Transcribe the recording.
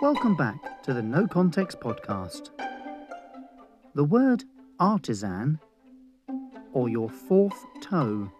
Welcome back to the No Context Podcast. The word artisan, or your fourth toe,